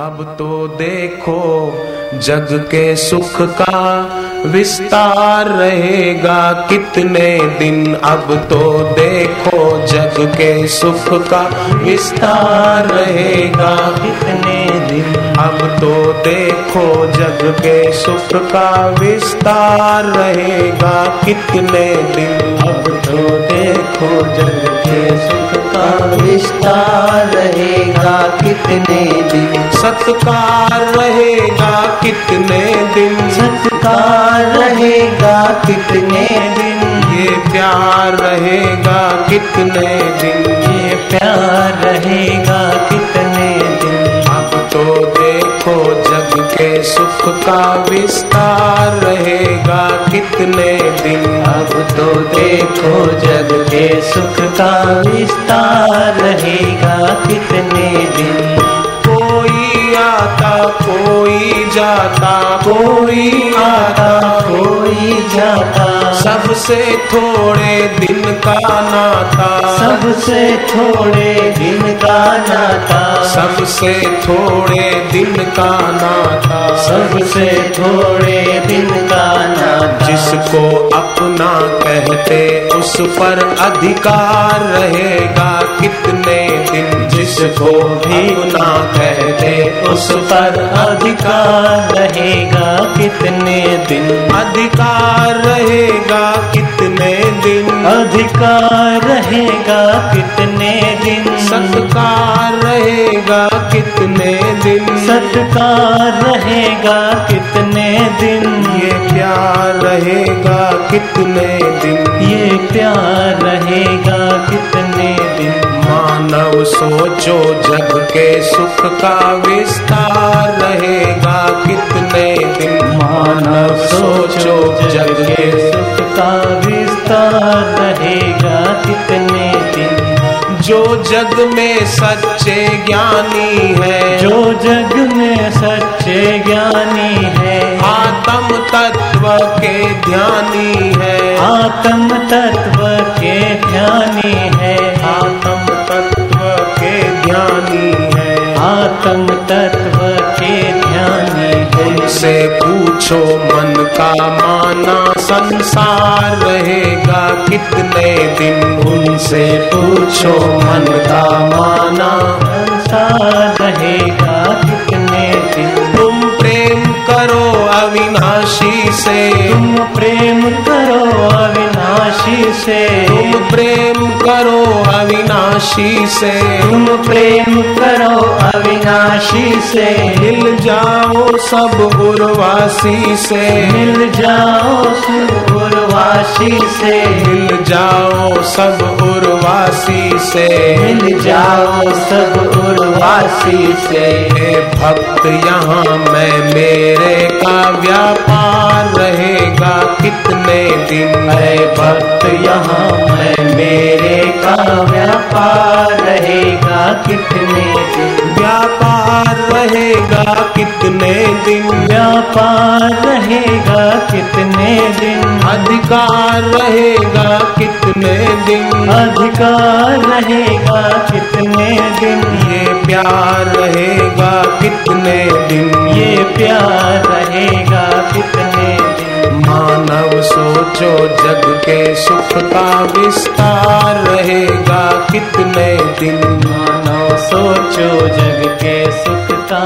अब तो देखो जग के सुख का विस्तार रहेगा। कितने दिन अब तो देखो जग के सुख का विस्तार रहेगा। कितने दिन अब तो देखो जग के सुख का विस्तार रहेगा कितने दिन। अब तो देखो जग के सुख का विस्तार रहेगा कितने दिन। सत्कार रहेगा कितने दिन। सत्कार रहेगा कितने दिन। ये प्यार रहेगा कितने दिन। ये प्यार रहेगा कितने दिन। अब तो देखो के सुख का विस्तार रहेगा कितने दिन? अब तो देखो जग के सुख का विस्तार रहेगा कितने दिन? कोई आता कोई जाता कोई आता कोई जाता। सबसे थोड़े दिन का नाता। सबसे थोड़े दिन का नाता। सबसे थोड़े दिन का नाता। सबसे थोड़े दिन का नाता जिसको अपना कहते उस पर अधिकार रहेगा। कितने दिन जिसको भी ना कहते उस पर अधिकार रहेगा। कितने दिन अधिकार रहेगा? कितने दिन अधिकार रहेगा। कितने दिन सत्कार रहेगा? कितने दिन? सत्कार रहेगा कितने दिन? ये प्यार रहेगा कितने दिन? ये प्यार रहेगा कितने दिन? मानव सोचो जग के सुख का विस्तार रहेगा कितने दिन? मानव सोचो जग के सुख का जो जग में सच्चे ज्ञानी है। जो जग में सच्चे ज्ञानी है। आत्म तत्व के ध्यानी है। आत्म तत्व के ध्यानी है। आत्म तत्व के ध्यानी है। आत्म तत्व के ध्यानी है। उनसे पूछो मन का माना संसार रहेगा कितने दिन उनसे पूछो मन का माना। संसार रहेगा कितने दिन? तुम प्रेम करो अविनाशी से। तुम प्रेम करो अविनाशी से। तुम प्रेम करो अविनाशी से। तुम प्रेम करो अविनाशी से। मिल जाओ सब उर्वासी से। मिल जाओ सुरवासी से। मिल जाओ सब उर्वासी से। मिल जाओ सब उर्वासी से। हे भक्त यहाँ मैं मेरे का व्यापार रहेगा कितने दिन? मैं भक्त यहाँ व्यापार रहेगा कितने दिन? व्यापार रहेगा कितने दिन? व्यापार रहेगा कितने दिन? अधिकार रहेगा कितने दिन? अधिकार रहेगा कितने दिन? ये प्यार रहेगा कितने दिन? ये प्यार सोचो जग के सुख का विस्तार रहेगा। कितने दिन? मानो सोचो जग के सुख का